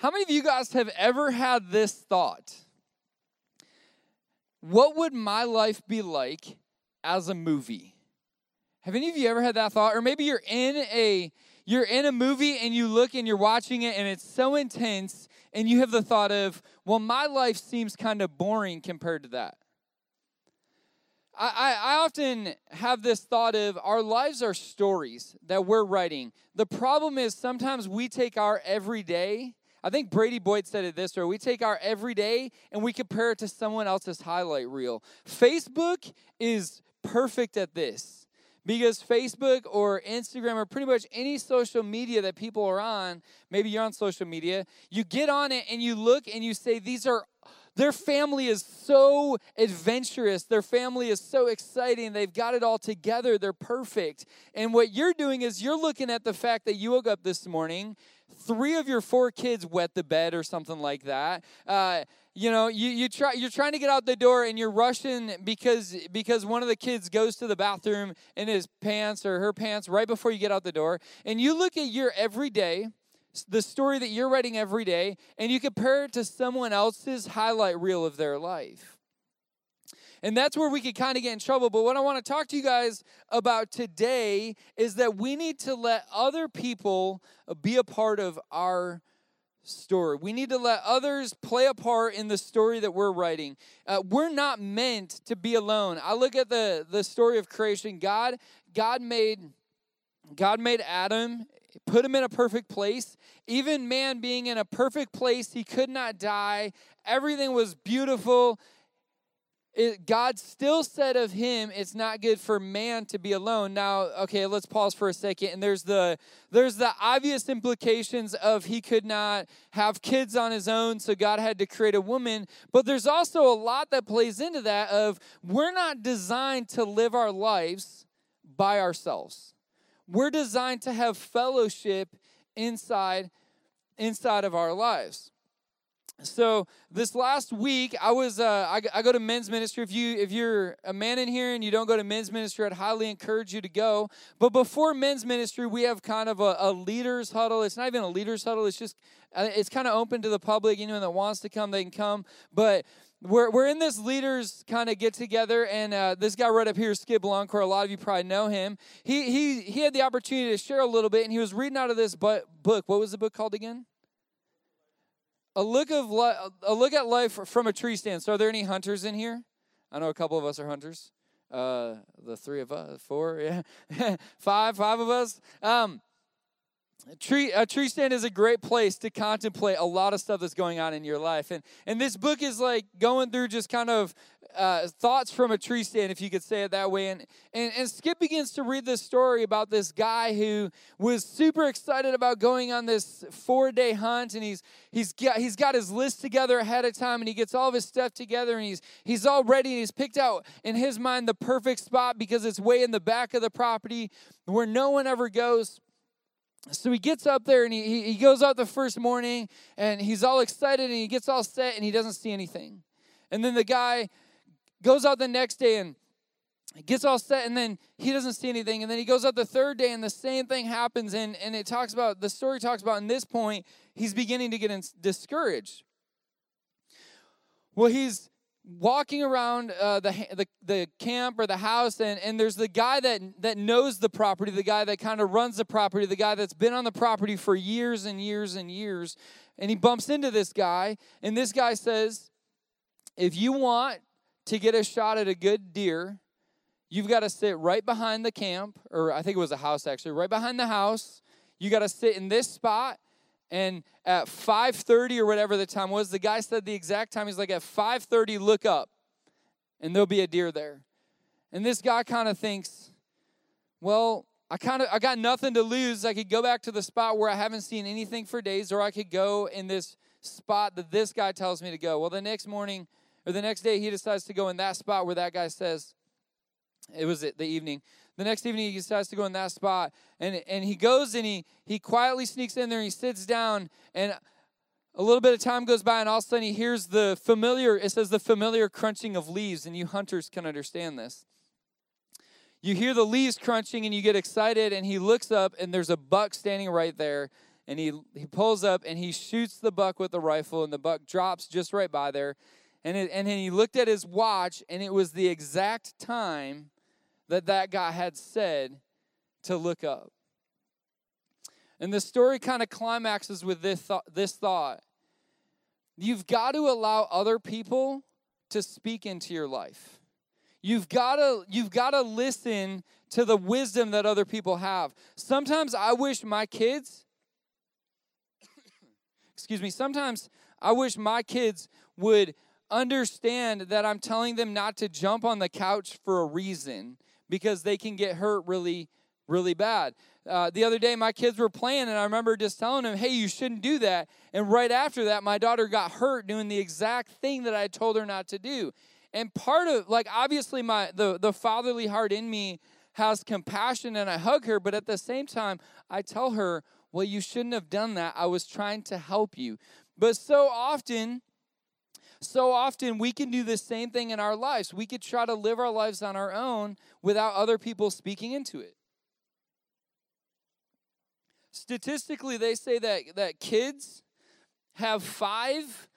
How many of you guys have ever had this thought? What would my life be like as a movie? Have any of you ever had that thought? Or maybe you're in a you're in a movie and you look and you're watching it and it's so intense and you have the thought of, well, my life seems kind of boring compared to that. I, I, often have this thought of our lives are stories that we're writing. The problem is sometimes we take our everyday I think Brady Boyd said it this way we take our everyday and we compare it to someone else's highlight reel. Facebook is perfect at this because Facebook or Instagram or pretty much any social media that people are on, maybe you're on social media, you get on it and you look and you say, These are their family is so adventurous. Their family is so exciting. They've got it all together. They're perfect. And what you're doing is you're looking at the fact that you woke up this morning, three of your four kids wet the bed or something like that. Uh, you know, you, you try you're trying to get out the door and you're rushing because because one of the kids goes to the bathroom in his pants or her pants right before you get out the door. And you look at your everyday the story that you're writing every day, and you compare it to someone else's highlight reel of their life. And that's where we could kind of get in trouble. But what I want to talk to you guys about today is that we need to let other people be a part of our story. We need to let others play a part in the story that we're writing. Uh, we're not meant to be alone. I look at the the story of creation. God God made God made Adam put him in a perfect place. Even man being in a perfect place, he could not die. Everything was beautiful. It, God still said of him, it's not good for man to be alone. Now, okay, let's pause for a second. And there's the there's the obvious implications of he could not have kids on his own, so God had to create a woman. But there's also a lot that plays into that of we're not designed to live our lives by ourselves. We're designed to have fellowship inside inside of our lives. So this last week, I was uh, I, I, go to men's ministry. If you if you're a man in here and you don't go to men's ministry, I'd highly encourage you to go. But before men's ministry, we have kind of a, a leaders huddle. It's not even a leaders huddle. It's just uh, it's kind of open to the public. Anyone that wants to come, they can come. But we're, we're in this leaders kind of get together, and uh, this guy right up here, Skip Blancourt, a lot of you probably know him. He, he, he had the opportunity to share a little bit, and he was reading out of this book. What was the book called again? A look of li- a look at life from a tree stand. So, are there any hunters in here? I know a couple of us are hunters. Uh, the three of us, four, yeah, five, five of us. Um, a tree, a tree stand is a great place to contemplate a lot of stuff that's going on in your life. And, and this book is like going through just kind of uh, thoughts from a tree stand, if you could say it that way. And, and, and Skip begins to read this story about this guy who was super excited about going on this four day hunt. And he's, he's, got, he's got his list together ahead of time and he gets all of his stuff together and he's, he's all ready and he's picked out in his mind the perfect spot because it's way in the back of the property where no one ever goes so he gets up there and he, he goes out the first morning and he's all excited and he gets all set and he doesn't see anything. And then the guy goes out the next day and gets all set and then he doesn't see anything. And then he goes out the third day and the same thing happens. And, and it talks about, the story talks about in this point, he's beginning to get discouraged. Well, he's walking around uh, the, the, the camp or the house and, and there's the guy that, that knows the property the guy that kind of runs the property the guy that's been on the property for years and years and years and he bumps into this guy and this guy says if you want to get a shot at a good deer you've got to sit right behind the camp or i think it was a house actually right behind the house you got to sit in this spot and at 5:30 or whatever the time was, the guy said the exact time. He's like, at 5:30, look up, and there'll be a deer there. And this guy kind of thinks, well, I kind of I got nothing to lose. I could go back to the spot where I haven't seen anything for days, or I could go in this spot that this guy tells me to go. Well, the next morning or the next day, he decides to go in that spot where that guy says it was the evening the next evening, he decides to go in that spot. And, and he goes and he, he quietly sneaks in there and he sits down. And a little bit of time goes by, and all of a sudden he hears the familiar, it says the familiar crunching of leaves. And you hunters can understand this. You hear the leaves crunching and you get excited, and he looks up, and there's a buck standing right there. and he he pulls up and he shoots the buck with the rifle and the buck drops just right by there and it, and he looked at his watch and it was the exact time that that guy had said to look up. And the story kind of climaxes with this thought, this thought. You've got to allow other people to speak into your life. You've got to you've got to listen to the wisdom that other people have. Sometimes i wish my kids excuse me, sometimes I wish my kids would understand that I'm telling them not to jump on the couch for a reason because they can get hurt really, really bad. Uh, the other day, my kids were playing, and I remember just telling them, hey, you shouldn't do that. And right after that, my daughter got hurt doing the exact thing that I told her not to do. And part of, like, obviously, my the, the fatherly heart in me has compassion and I hug her, but at the same time, I tell her, well, you shouldn't have done that. I was trying to help you. But so often, so often we can do the same thing in our lives. We could try to live our lives on our own without other people speaking into it. Statistically, they say that, that kids have five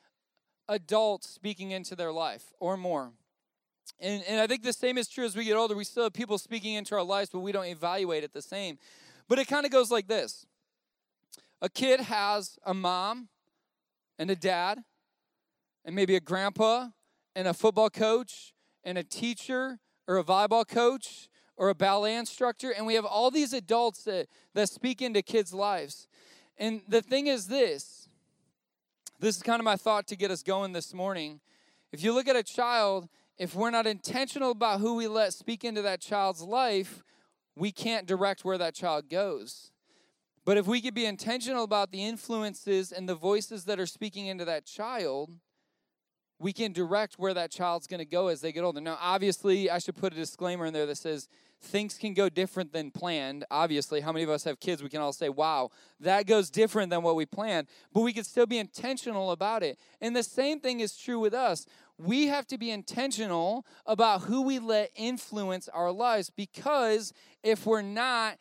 adults speaking into their life or more. And, and I think the same is true as we get older. We still have people speaking into our lives, but we don't evaluate it the same. But it kind of goes like this a kid has a mom and a dad, and maybe a grandpa, and a football coach, and a teacher, or a volleyball coach, or a ballet instructor, and we have all these adults that, that speak into kids' lives. And the thing is this this is kind of my thought to get us going this morning. If you look at a child, if we're not intentional about who we let speak into that child's life, we can't direct where that child goes. But if we could be intentional about the influences and the voices that are speaking into that child, we can direct where that child's going to go as they get older. Now, obviously, I should put a disclaimer in there that says things can go different than planned. Obviously, how many of us have kids? We can all say, wow, that goes different than what we planned, but we can still be intentional about it. And the same thing is true with us. We have to be intentional about who we let influence our lives because if we're not,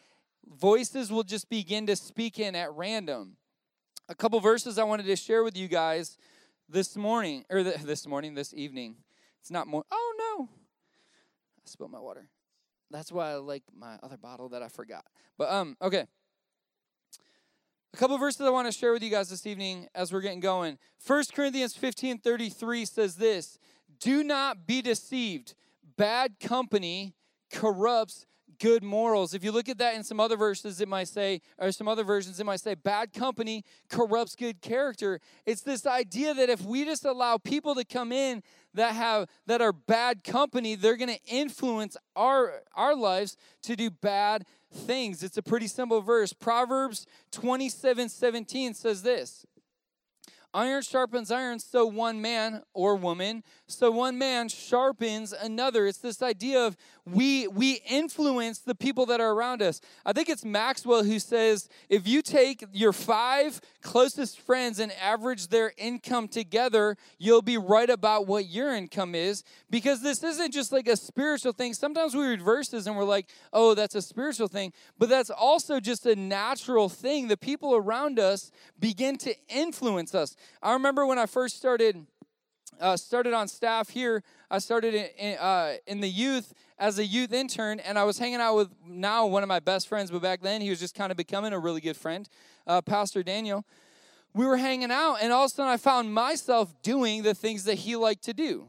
voices will just begin to speak in at random. A couple verses I wanted to share with you guys this morning, or this morning, this evening. It's not more. Oh no, I spilled my water. That's why I like my other bottle that I forgot. But um, okay. A couple verses I want to share with you guys this evening as we're getting going. 1 Corinthians 15 33 says this Do not be deceived. Bad company corrupts good morals. If you look at that in some other verses, it might say, or some other versions, it might say, bad company corrupts good character. It's this idea that if we just allow people to come in that have that are bad company, they're to influence our our lives to do bad things. It's a pretty simple verse. Proverbs 27 17 says this. Iron sharpens iron, so one man or woman, so one man sharpens another. It's this idea of we we influence the people that are around us. I think it's Maxwell who says if you take your five closest friends and average their income together, you'll be right about what your income is because this isn't just like a spiritual thing. Sometimes we read verses and we're like, "Oh, that's a spiritual thing," but that's also just a natural thing. The people around us begin to influence us. I remember when I first started uh, started on staff here. I started in, uh, in the youth as a youth intern, and I was hanging out with now one of my best friends, but back then he was just kind of becoming a really good friend, uh, Pastor Daniel. We were hanging out, and all of a sudden I found myself doing the things that he liked to do.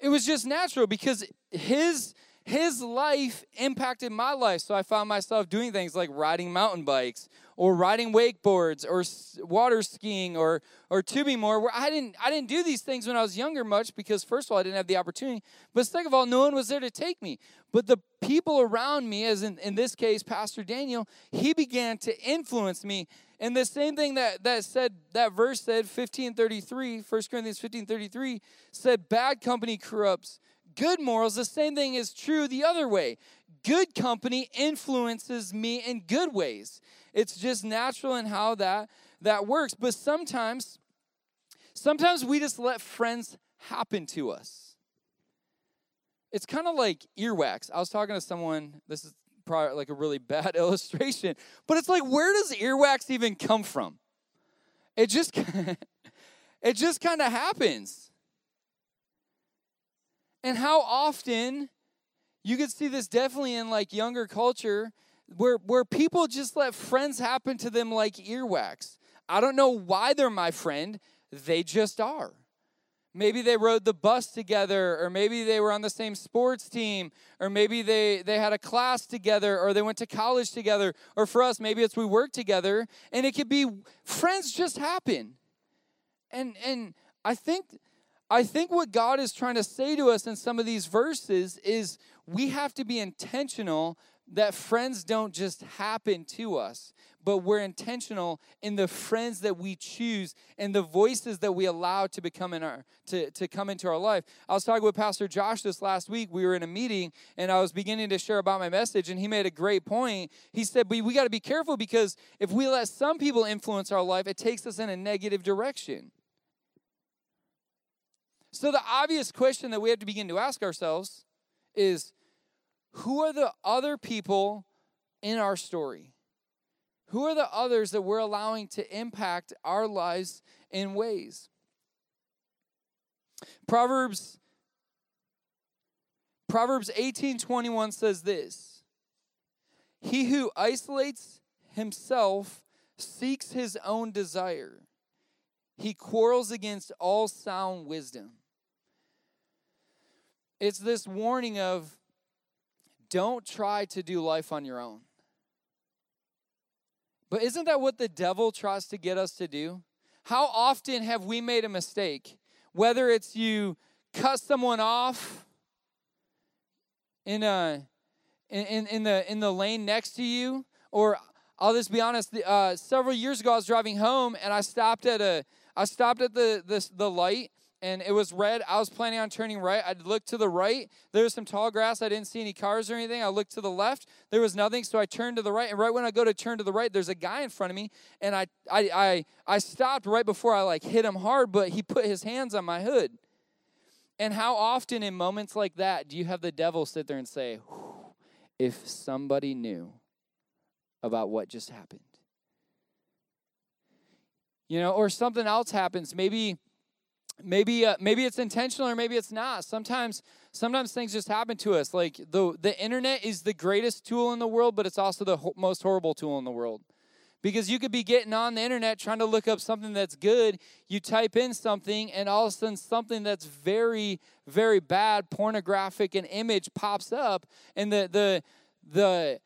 It was just natural because his his life impacted my life. So I found myself doing things like riding mountain bikes or riding wakeboards or water skiing or or tubing more. Where I didn't I didn't do these things when I was younger much because first of all I didn't have the opportunity. But second of all no one was there to take me. But the people around me as in, in this case Pastor Daniel he began to influence me. And the same thing that that said that verse said 1533 1 Corinthians 1533 said bad company corrupts good morals, the same thing is true the other way. Good company influences me in good ways. It's just natural in how that that works. But sometimes, sometimes we just let friends happen to us. It's kind of like earwax. I was talking to someone, this is probably like a really bad illustration, but it's like, where does earwax even come from? It just, it just kind of happens. And how often you could see this definitely in like younger culture where where people just let friends happen to them like earwax. I don't know why they're my friend, they just are. Maybe they rode the bus together, or maybe they were on the same sports team, or maybe they, they had a class together, or they went to college together, or for us, maybe it's we work together, and it could be friends just happen. And and I think I think what God is trying to say to us in some of these verses is we have to be intentional that friends don't just happen to us, but we're intentional in the friends that we choose and the voices that we allow to become in our to, to come into our life. I was talking with Pastor Josh this last week. We were in a meeting and I was beginning to share about my message, and he made a great point. He said, We, we got to be careful because if we let some people influence our life, it takes us in a negative direction. So, the obvious question that we have to begin to ask ourselves is who are the other people in our story? Who are the others that we're allowing to impact our lives in ways? Proverbs Proverbs 18:21 says this. He who isolates himself seeks his own desire. He quarrels against all sound wisdom. It's this warning of don't try to do life on your own. But isn't that what the devil tries to get us to do? How often have we made a mistake? Whether it's you cut someone off in a in, in the in the lane next to you, or I'll just be honest. Uh, several years ago, I was driving home and I stopped at a I stopped at the the, the light and it was red. I was planning on turning right. I looked to the right. There was some tall grass. I didn't see any cars or anything. I looked to the left. There was nothing. So I turned to the right. And right when I go to turn to the right, there's a guy in front of me. And I I I, I stopped right before I like hit him hard, but he put his hands on my hood. And how often in moments like that do you have the devil sit there and say, if somebody knew about what just happened? You know, or something else happens. Maybe maybe uh, maybe it's intentional or maybe it's not. Sometimes sometimes things just happen to us. Like the the internet is the greatest tool in the world but it's also the ho- most horrible tool in the world. Because you could be getting on the internet trying to look up something that's good you type in something and all of a sudden something that's very very bad pornographic an image pops up and the the the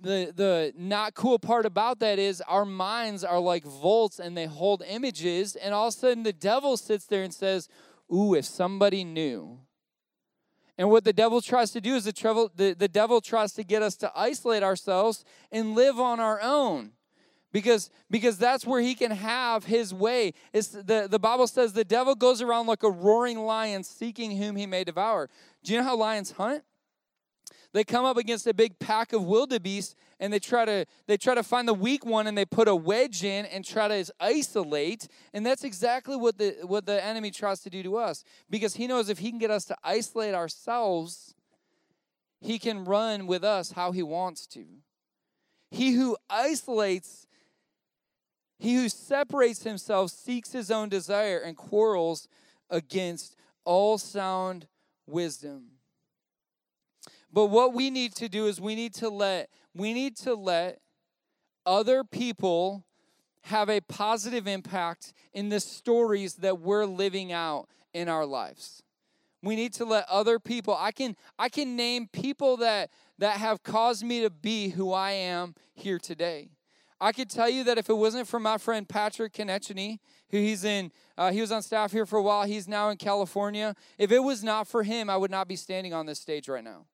the the not cool part about that is our minds are like volts and they hold images and all of a sudden the devil sits there and says ooh if somebody knew. And what the devil tries to do is the, travel, the, the devil tries to get us to isolate ourselves and live on our own. Because because that's where he can have his way. It's the, the bible says the devil goes around like a roaring lion seeking whom he may devour. Do you know how lions hunt they come up against a big pack of wildebeest and they try to they try to find the weak one and they put a wedge in and try to isolate and that's exactly what the what the enemy tries to do to us. Because he knows if he can get us to isolate ourselves he can run with us how he wants to. He who isolates he who separates himself seeks his own desire and quarrels against all sound wisdom but what we need to do is we need to let we need to let other people have a positive impact in the stories that we're living out in our lives. We need to let other people I can I can name people that that have caused me to be who I am here today. I could tell you that if it wasn't for my friend Patrick Konechny, who he's in, uh, he was on staff here for a while. He's now in California. If it was not for him, I would not be standing on this stage right now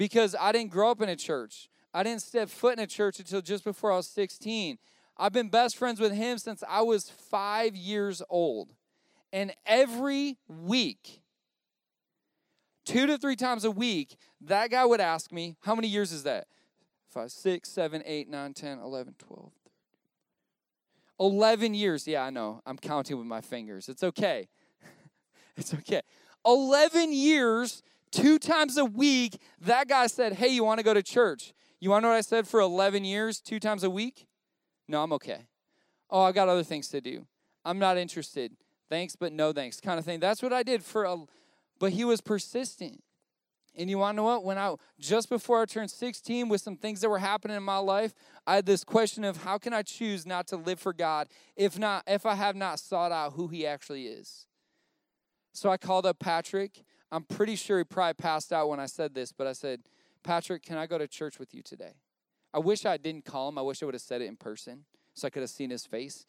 because I didn't grow up in a church. I didn't step foot in a church until just before I was 16. I've been best friends with him since I was five years old. And every week, two to three times a week, that guy would ask me, How many years is that? Five, six, seven, eight, nine, 10, 11, 12, 11 years. Yeah, I know. I'm counting with my fingers. It's okay. it's okay. 11 years Two times a week, that guy said, Hey, you want to go to church? You want to know what I said for 11 years, two times a week? No, I'm okay. Oh, I got other things to do. I'm not interested. Thanks, but no thanks, kind of thing. That's what I did for a, but he was persistent. And you want to know what? When I just before I turned 16, with some things that were happening in my life, I had this question of how can I choose not to live for God if not if I have not sought out who He actually is. So I called up Patrick. I'm pretty sure he probably passed out when I said this, but I said, Patrick, can I go to church with you today? I wish I didn't call him. I wish I would have said it in person so I could have seen his face.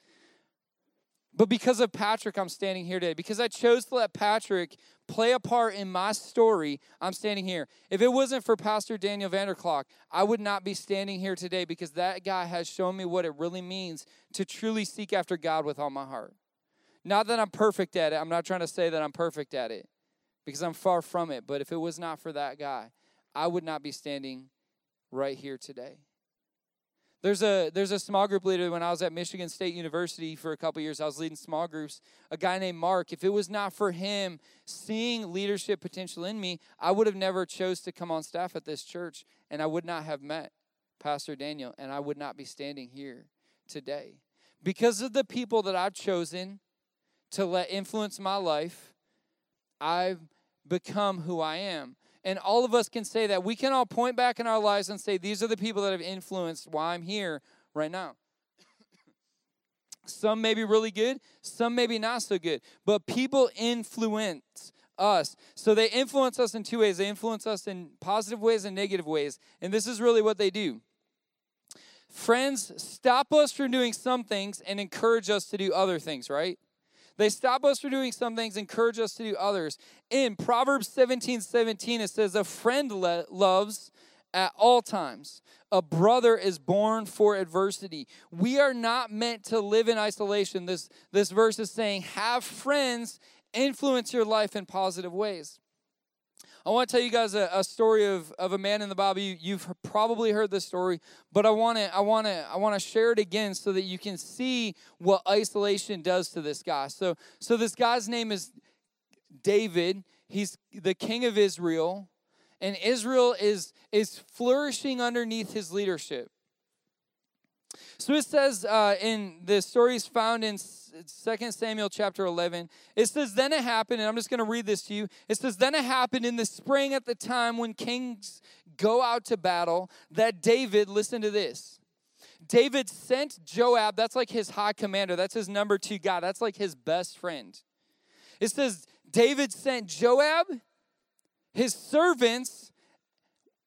But because of Patrick, I'm standing here today. Because I chose to let Patrick play a part in my story, I'm standing here. If it wasn't for Pastor Daniel Vanderclock, I would not be standing here today because that guy has shown me what it really means to truly seek after God with all my heart. Not that I'm perfect at it. I'm not trying to say that I'm perfect at it because I'm far from it. But if it was not for that guy, I would not be standing right here today. There's a there's a small group leader when I was at Michigan State University for a couple years. I was leading small groups. A guy named Mark. If it was not for him seeing leadership potential in me, I would have never chose to come on staff at this church, and I would not have met Pastor Daniel, and I would not be standing here today because of the people that I've chosen to let influence my life. I've become who I am. And all of us can say that. We can all point back in our lives and say, these are the people that have influenced why I'm here right now. some may be really good, some may be not so good. But people influence us. So they influence us in two ways they influence us in positive ways and negative ways. And this is really what they do. Friends stop us from doing some things and encourage us to do other things, right? They stop us from doing some things, encourage us to do others. In Proverbs 17 17, it says, A friend le- loves at all times. A brother is born for adversity. We are not meant to live in isolation. This, this verse is saying, Have friends influence your life in positive ways. I want to tell you guys a, a, story of, of a man in the Bible. You, you've probably heard this story, but I want to I want to I want to share it again so that you can see what isolation does to this guy. So so this guy's name is David. He's the king of Israel, and Israel is is flourishing underneath his leadership. So it says uh, in the stories found in 2 Samuel chapter 11, it says, Then it happened, and I'm just going to read this to you. It says, Then it happened in the spring at the time when kings go out to battle that David, listen to this. David sent Joab, that's like his high commander, that's his number two guy, that's like his best friend. It says, David sent Joab, his servants,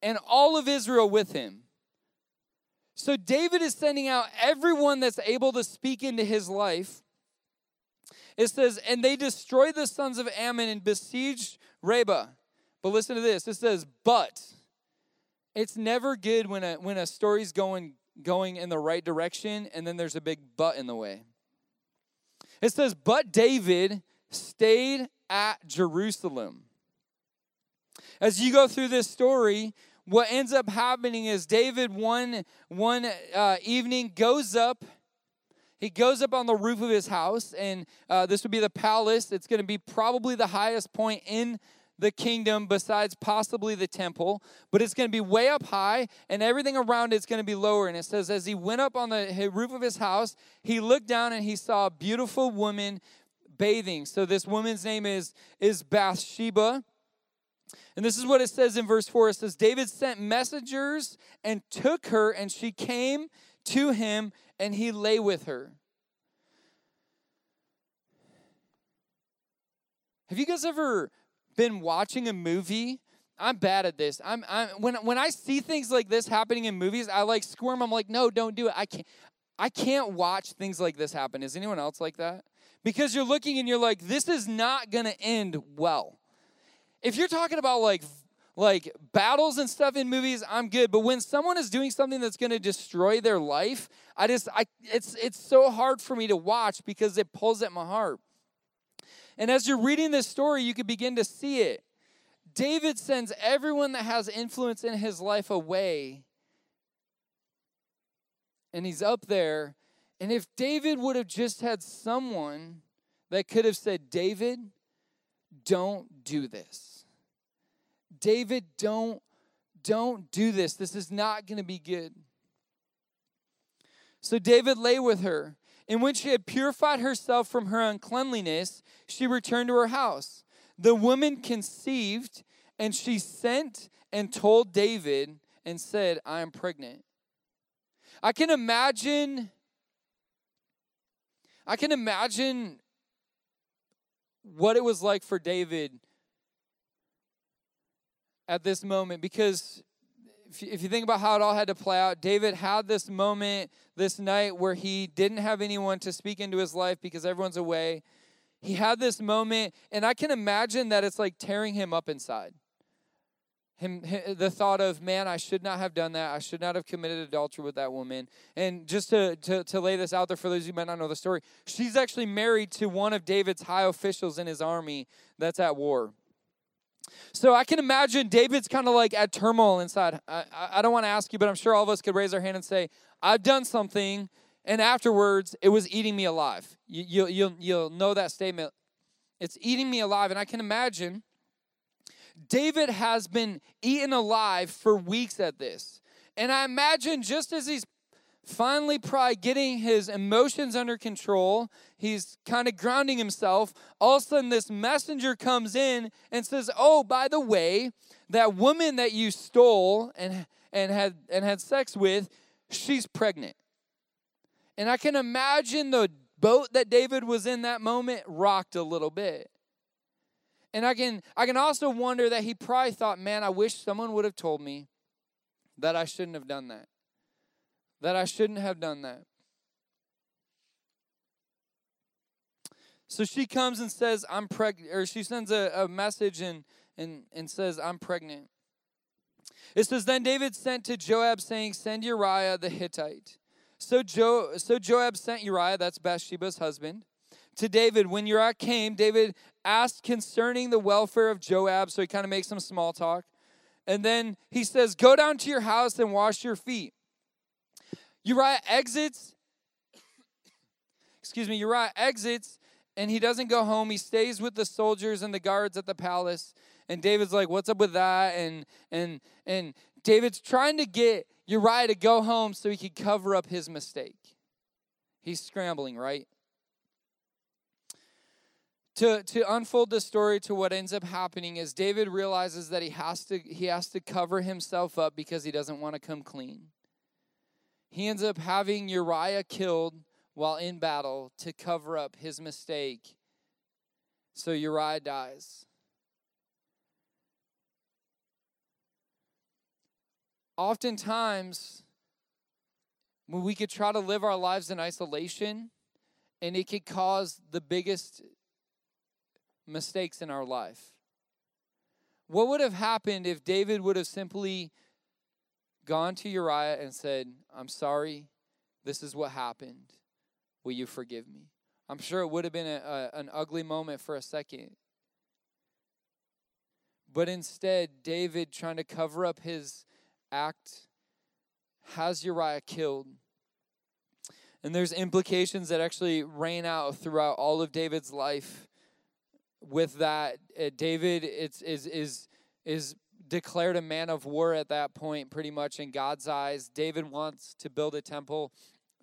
and all of Israel with him. So David is sending out everyone that's able to speak into his life. It says, and they destroyed the sons of Ammon and besieged Rabbah. But listen to this. It says, but it's never good when a when a story's going going in the right direction and then there's a big but in the way. It says, but David stayed at Jerusalem. As you go through this story, what ends up happening is David one one uh, evening goes up. He goes up on the roof of his house, and uh, this would be the palace. It's going to be probably the highest point in the kingdom besides possibly the temple, but it's going to be way up high, and everything around it's going to be lower. And it says, as he went up on the roof of his house, he looked down and he saw a beautiful woman bathing. So this woman's name is is Bathsheba. And this is what it says in verse 4 it says, David sent messengers and took her, and she came to him, and he lay with her. Have you guys ever been watching a movie? I'm bad at this. I'm, I'm when when I see things like this happening in movies, I like squirm. I'm like, no, don't do it. I can't. I can't watch things like this happen. Is anyone else like that? Because you're looking and you're like, this is not going to end well if you're talking about like like battles and stuff in movies i'm good but when someone is doing something that's going to destroy their life i just i it's it's so hard for me to watch because it pulls at my heart. And as you're reading this story you can begin to see it. David sends everyone that has influence in his life away and he's up there and if david would have just had someone that could have said david don't do this David, don't, don't do this. This is not going to be good. So David lay with her. And when she had purified herself from her uncleanliness, she returned to her house. The woman conceived, and she sent and told David and said, I am pregnant. I can imagine I can imagine what it was like for David at this moment because if you think about how it all had to play out, David had this moment this night where he didn't have anyone to speak into his life because everyone's away. He had this moment, and I can imagine that it's like tearing him up inside. Him, the thought of, man, I should not have done that. I should not have committed adultery with that woman. And just to, to, to lay this out there for those who might not know the story, she's actually married to one of David's high officials in his army that's at war. So I can imagine David's kind of like at turmoil inside. I, I don't want to ask you, but I'm sure all of us could raise our hand and say, I've done something, and afterwards it was eating me alive. You, you, you'll, you'll know that statement. It's eating me alive. And I can imagine David has been eaten alive for weeks at this. And I imagine just as he's finally probably getting his emotions under control, he's kind of grounding himself. All of a sudden, this messenger comes in and says, Oh, by the way, that woman that you stole and, and, had, and had sex with, she's pregnant. And I can imagine the boat that David was in that moment rocked a little bit. And I can I can also wonder that he probably thought, man, I wish someone would have told me that I shouldn't have done that. That I shouldn't have done that. So she comes and says, I'm pregnant, or she sends a, a message and, and, and says, I'm pregnant. It says, Then David sent to Joab, saying, Send Uriah the Hittite. So, jo, so Joab sent Uriah, that's Bathsheba's husband, to David. When Uriah came, David asked concerning the welfare of Joab, so he kind of makes some small talk. And then he says, Go down to your house and wash your feet. Uriah exits. Excuse me, Uriah exits and he doesn't go home. He stays with the soldiers and the guards at the palace. And David's like, "What's up with that?" And and and David's trying to get Uriah to go home so he could cover up his mistake. He's scrambling, right? to, to unfold the story to what ends up happening is David realizes that he has to he has to cover himself up because he doesn't want to come clean. He ends up having Uriah killed while in battle to cover up his mistake. So Uriah dies. Oftentimes, when we could try to live our lives in isolation, and it could cause the biggest mistakes in our life. What would have happened if David would have simply gone to Uriah and said, I'm sorry, this is what happened. Will you forgive me? I'm sure it would have been a, a, an ugly moment for a second. But instead, David, trying to cover up his act, has Uriah killed. And there's implications that actually rain out throughout all of David's life with that, uh, David it's, is is is declared a man of war at that point, pretty much in God's eyes. David wants to build a temple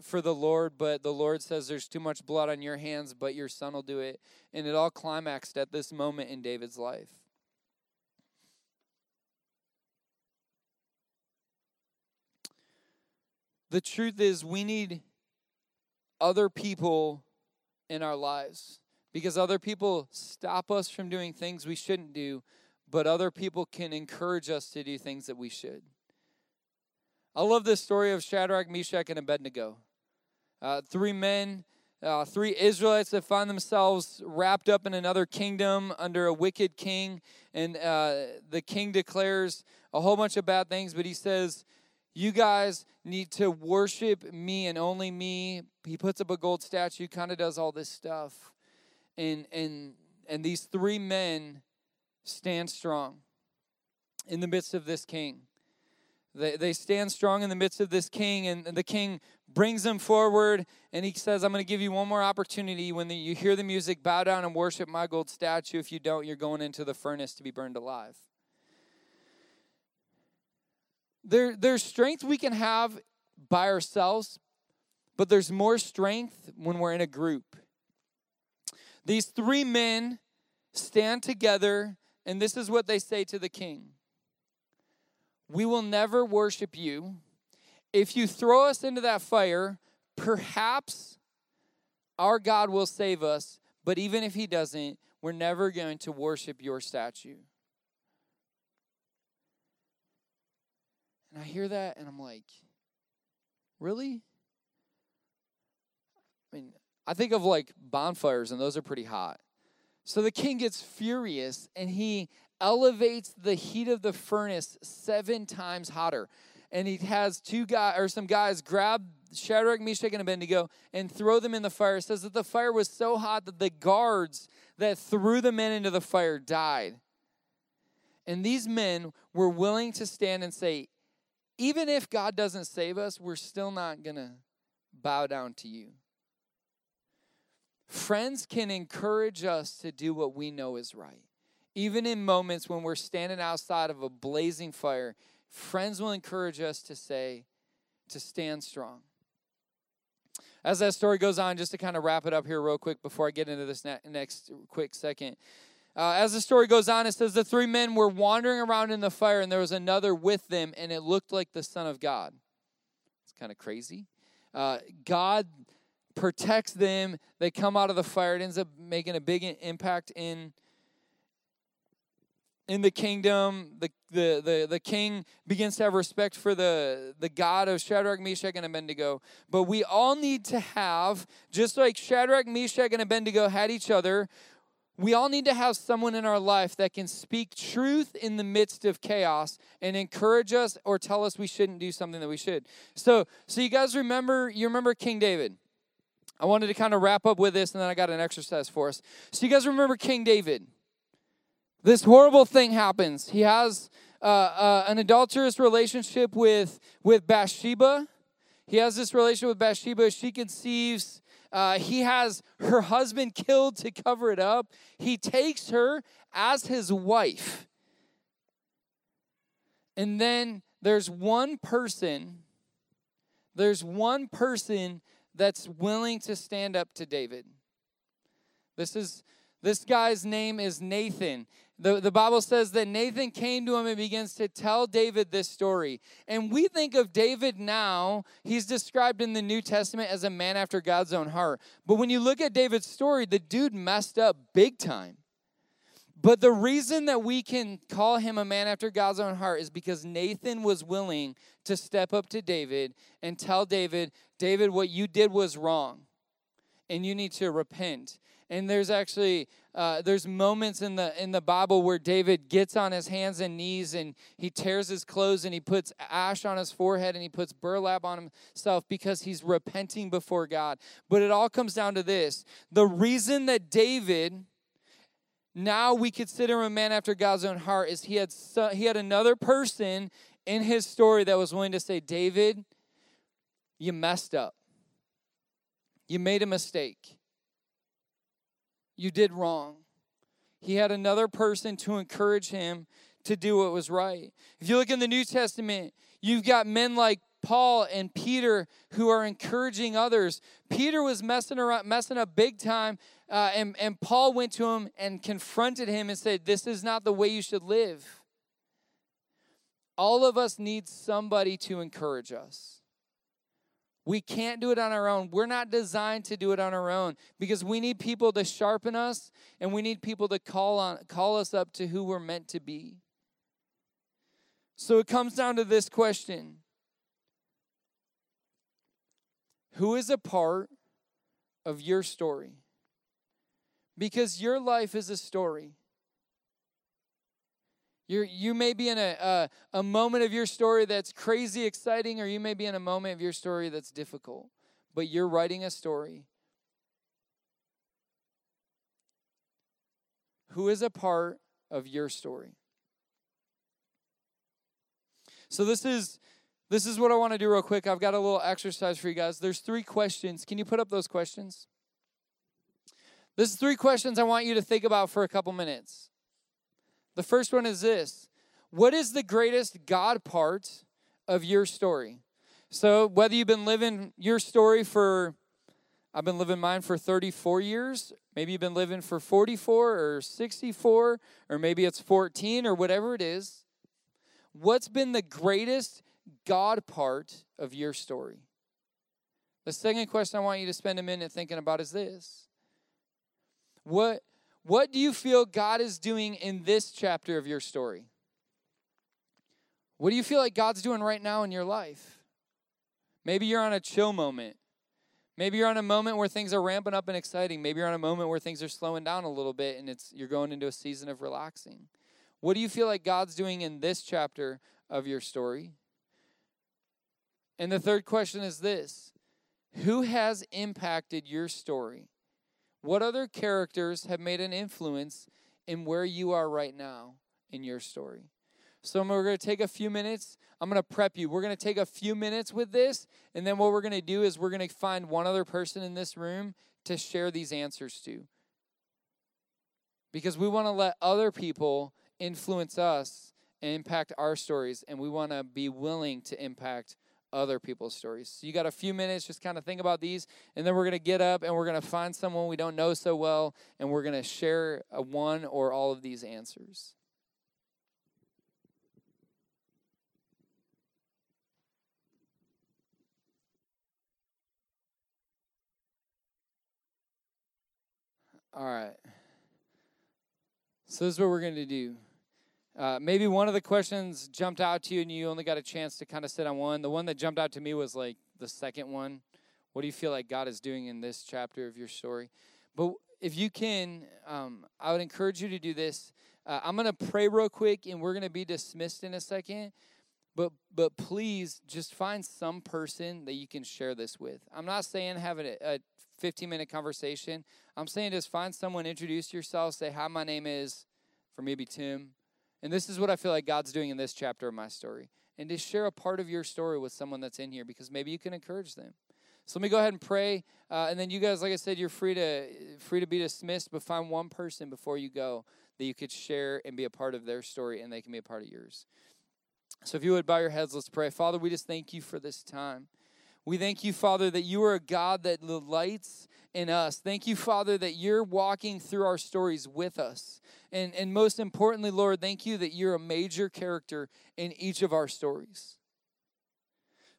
for the Lord, but the Lord says there's too much blood on your hands, but your son will do it. And it all climaxed at this moment in David's life. The truth is, we need other people in our lives because other people stop us from doing things we shouldn't do, but other people can encourage us to do things that we should. I love this story of Shadrach, Meshach, and Abednego. Uh, three men, uh, three Israelites that find themselves wrapped up in another kingdom under a wicked king. And uh, the king declares a whole bunch of bad things, but he says, You guys need to worship me and only me. He puts up a gold statue, kind of does all this stuff and and and these three men stand strong in the midst of this king. They, they stand strong in the midst of this king, and the king brings them forward, and he says, I'm going to give you one more opportunity. When the, you hear the music, bow down and worship my gold statue. If you don't, you're going into the furnace to be burned alive. there, there's strength we can have by ourselves, but there's more strength when we're in a group. These three men stand together, and this is what they say to the king We will never worship you. If you throw us into that fire, perhaps our God will save us, but even if he doesn't, we're never going to worship your statue. And I hear that and I'm like, really? I mean, I think of like bonfires, and those are pretty hot. So the king gets furious and he elevates the heat of the furnace seven times hotter. And he has two guys or some guys grab Shadrach, Meshach, and Abednego and throw them in the fire. It says that the fire was so hot that the guards that threw the men into the fire died. And these men were willing to stand and say, even if God doesn't save us, we're still not going to bow down to you. Friends can encourage us to do what we know is right. Even in moments when we're standing outside of a blazing fire, friends will encourage us to say, to stand strong. As that story goes on, just to kind of wrap it up here, real quick, before I get into this next quick second. Uh, as the story goes on, it says the three men were wandering around in the fire, and there was another with them, and it looked like the Son of God. It's kind of crazy. Uh, God protects them. They come out of the fire. It ends up making a big impact in in the kingdom. The, the, the, the king begins to have respect for the, the God of Shadrach, Meshach, and Abednego. But we all need to have, just like Shadrach, Meshach, and Abednego had each other, we all need to have someone in our life that can speak truth in the midst of chaos and encourage us or tell us we shouldn't do something that we should. So, so you guys remember you remember King David. I wanted to kind of wrap up with this and then I got an exercise for us. So you guys remember King David. This horrible thing happens. He has uh, uh, an adulterous relationship with with Bathsheba. He has this relationship with Bathsheba. She conceives uh, he has her husband killed to cover it up. He takes her as his wife. And then there's one person, there's one person that's willing to stand up to David. This is this guy's name is Nathan. The, the Bible says that Nathan came to him and begins to tell David this story. And we think of David now, he's described in the New Testament as a man after God's own heart. But when you look at David's story, the dude messed up big time. But the reason that we can call him a man after God's own heart is because Nathan was willing to step up to David and tell David, David, what you did was wrong, and you need to repent. And there's actually uh, there's moments in the in the Bible where David gets on his hands and knees and he tears his clothes and he puts ash on his forehead and he puts burlap on himself because he's repenting before God. But it all comes down to this: the reason that David now we consider him a man after God's own heart is he had so, he had another person in his story that was willing to say, David, you messed up. You made a mistake you did wrong. He had another person to encourage him to do what was right. If you look in the New Testament, you've got men like Paul and Peter who are encouraging others. Peter was messing around, messing up big time, uh, and, and Paul went to him and confronted him and said, This is not the way you should live. All of us need somebody to encourage us. We can't do it on our own. We're not designed to do it on our own because we need people to sharpen us and we need people to call on call us up to who we're meant to be. So it comes down to this question. Who is a part of your story? Because your life is a story. You're, you may be in a, a, a moment of your story that's crazy exciting, or you may be in a moment of your story that's difficult, but you're writing a story. Who is a part of your story? So this is this is what I want to do real quick. I've got a little exercise for you guys. There's three questions. Can you put up those questions? This is three questions I want you to think about for a couple minutes. The first one is this What is the greatest God part of your story. So, whether you've been living your story for, I've been living mine for 34 years, maybe you've been living for 44 or 64, or maybe it's 14 or whatever it is, what's been the greatest God part of your story? The second question I want you to spend a minute thinking about is this What, what do you feel God is doing in this chapter of your story? What do you feel like God's doing right now in your life? Maybe you're on a chill moment. Maybe you're on a moment where things are ramping up and exciting. Maybe you're on a moment where things are slowing down a little bit and it's you're going into a season of relaxing. What do you feel like God's doing in this chapter of your story? And the third question is this Who has impacted your story? What other characters have made an influence in where you are right now in your story? So we're going to take a few minutes. I'm going to prep you. We're going to take a few minutes with this, and then what we're going to do is we're going to find one other person in this room to share these answers to. Because we want to let other people influence us and impact our stories, and we want to be willing to impact other people's stories. So you got a few minutes, just kind of think about these, and then we're going to get up and we're going to find someone we don't know so well, and we're going to share one or all of these answers. All right. So this is what we're going to do. Uh, maybe one of the questions jumped out to you and you only got a chance to kind of sit on one. The one that jumped out to me was like the second one. What do you feel like God is doing in this chapter of your story? But if you can, um, I would encourage you to do this. Uh, I'm going to pray real quick and we're going to be dismissed in a second. But but please just find some person that you can share this with. I'm not saying have a, a 15 minute conversation. I'm saying just find someone, introduce yourself, say, Hi, my name is, for maybe Tim. And this is what I feel like God's doing in this chapter of my story. And to share a part of your story with someone that's in here because maybe you can encourage them. So let me go ahead and pray, uh, and then you guys, like I said, you're free to free to be dismissed. But find one person before you go that you could share and be a part of their story, and they can be a part of yours. So if you would bow your heads, let's pray. Father, we just thank you for this time. We thank you, Father, that you are a God that delights in us. Thank you, Father, that you're walking through our stories with us. And, and most importantly, Lord, thank you that you're a major character in each of our stories.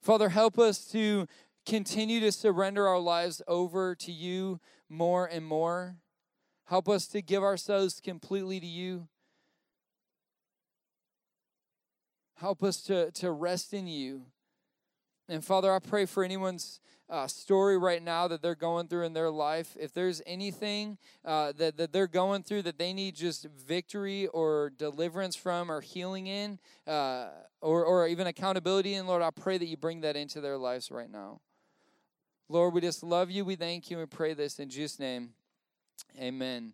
Father, help us to continue to surrender our lives over to you more and more. Help us to give ourselves completely to you. Help us to, to rest in you. And Father, I pray for anyone's uh, story right now that they're going through in their life. If there's anything uh, that, that they're going through that they need just victory or deliverance from or healing in uh, or, or even accountability in, Lord, I pray that you bring that into their lives right now. Lord, we just love you. We thank you and pray this in Jesus' name. Amen.